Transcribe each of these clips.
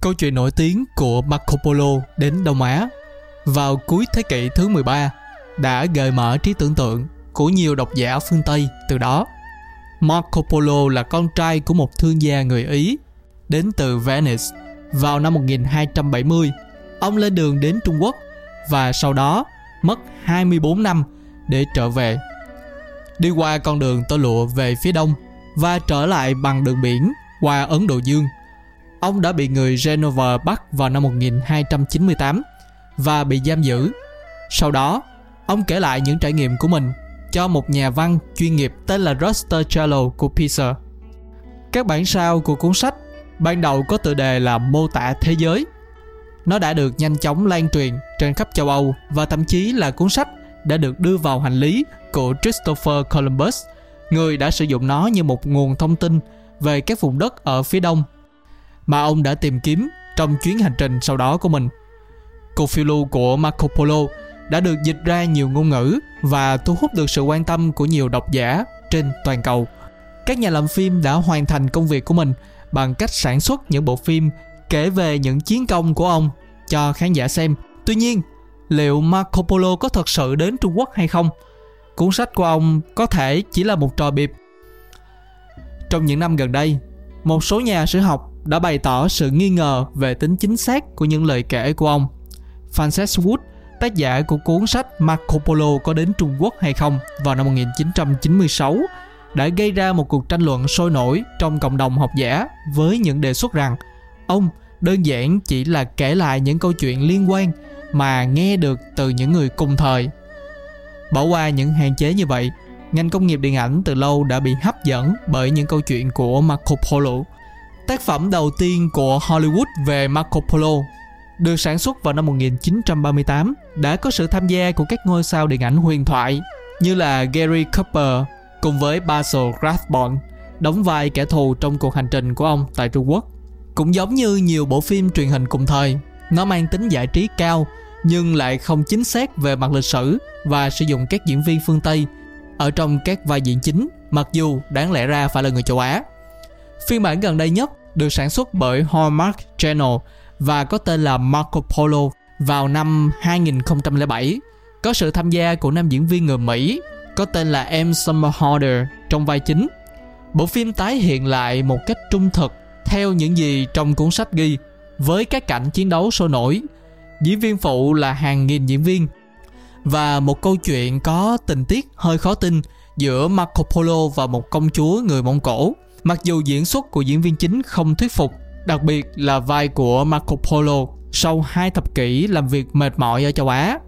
Câu chuyện nổi tiếng của Marco Polo đến Đông Á vào cuối thế kỷ thứ 13 đã gợi mở trí tưởng tượng của nhiều độc giả phương Tây từ đó. Marco Polo là con trai của một thương gia người Ý đến từ Venice. Vào năm 1270, ông lên đường đến Trung Quốc và sau đó mất 24 năm để trở về. Đi qua con đường tơ lụa về phía đông và trở lại bằng đường biển qua Ấn Độ Dương. Ông đã bị người Genova bắt vào năm 1298 và bị giam giữ. Sau đó, ông kể lại những trải nghiệm của mình cho một nhà văn chuyên nghiệp tên là Roster Cello của Pisa. Các bản sao của cuốn sách ban đầu có tựa đề là mô tả thế giới. Nó đã được nhanh chóng lan truyền trên khắp châu Âu và thậm chí là cuốn sách đã được đưa vào hành lý của Christopher Columbus, người đã sử dụng nó như một nguồn thông tin về các vùng đất ở phía đông mà ông đã tìm kiếm trong chuyến hành trình sau đó của mình. Cuộc phiêu lưu của Marco Polo đã được dịch ra nhiều ngôn ngữ và thu hút được sự quan tâm của nhiều độc giả trên toàn cầu. Các nhà làm phim đã hoàn thành công việc của mình bằng cách sản xuất những bộ phim kể về những chiến công của ông cho khán giả xem. Tuy nhiên, liệu Marco Polo có thật sự đến Trung Quốc hay không? Cuốn sách của ông có thể chỉ là một trò bịp. Trong những năm gần đây, một số nhà sử học đã bày tỏ sự nghi ngờ về tính chính xác của những lời kể của ông. Frances Wood, tác giả của cuốn sách Marco Polo có đến Trung Quốc hay không vào năm 1996, đã gây ra một cuộc tranh luận sôi nổi trong cộng đồng học giả với những đề xuất rằng ông đơn giản chỉ là kể lại những câu chuyện liên quan mà nghe được từ những người cùng thời. Bỏ qua những hạn chế như vậy, ngành công nghiệp điện ảnh từ lâu đã bị hấp dẫn bởi những câu chuyện của Marco Polo. Tác phẩm đầu tiên của Hollywood về Marco Polo được sản xuất vào năm 1938 đã có sự tham gia của các ngôi sao điện ảnh huyền thoại như là Gary Cooper cùng với Basil Rathbone đóng vai kẻ thù trong cuộc hành trình của ông tại Trung Quốc. Cũng giống như nhiều bộ phim truyền hình cùng thời, nó mang tính giải trí cao nhưng lại không chính xác về mặt lịch sử và sử dụng các diễn viên phương Tây ở trong các vai diễn chính mặc dù đáng lẽ ra phải là người châu Á. Phiên bản gần đây nhất được sản xuất bởi Hallmark Channel và có tên là Marco Polo vào năm 2007 có sự tham gia của nam diễn viên người Mỹ có tên là Em Summerholder trong vai chính. Bộ phim tái hiện lại một cách trung thực theo những gì trong cuốn sách ghi với các cảnh chiến đấu sôi nổi. Diễn viên phụ là hàng nghìn diễn viên và một câu chuyện có tình tiết hơi khó tin giữa Marco Polo và một công chúa người Mông Cổ. Mặc dù diễn xuất của diễn viên chính không thuyết phục, đặc biệt là vai của Marco Polo sau hai thập kỷ làm việc mệt mỏi ở châu Á,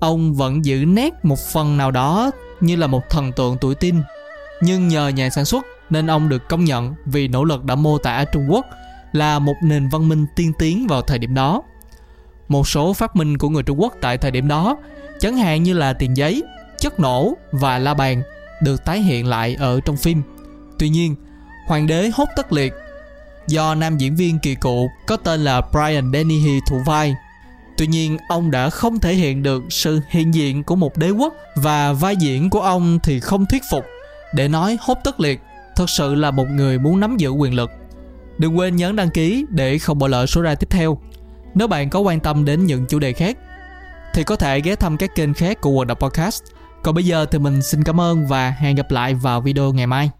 ông vẫn giữ nét một phần nào đó như là một thần tượng tuổi tin. Nhưng nhờ nhà sản xuất nên ông được công nhận vì nỗ lực đã mô tả Trung Quốc là một nền văn minh tiên tiến vào thời điểm đó. Một số phát minh của người Trung Quốc tại thời điểm đó, chẳng hạn như là tiền giấy, chất nổ và la bàn được tái hiện lại ở trong phim. Tuy nhiên, Hoàng đế hốt tất liệt do nam diễn viên kỳ cựu có tên là Brian Dennehy thủ vai. Tuy nhiên, ông đã không thể hiện được sự hiện diện của một đế quốc và vai diễn của ông thì không thuyết phục. Để nói hốt tất liệt, thật sự là một người muốn nắm giữ quyền lực. Đừng quên nhấn đăng ký để không bỏ lỡ số ra tiếp theo. Nếu bạn có quan tâm đến những chủ đề khác, thì có thể ghé thăm các kênh khác của World Podcast. Còn bây giờ thì mình xin cảm ơn và hẹn gặp lại vào video ngày mai.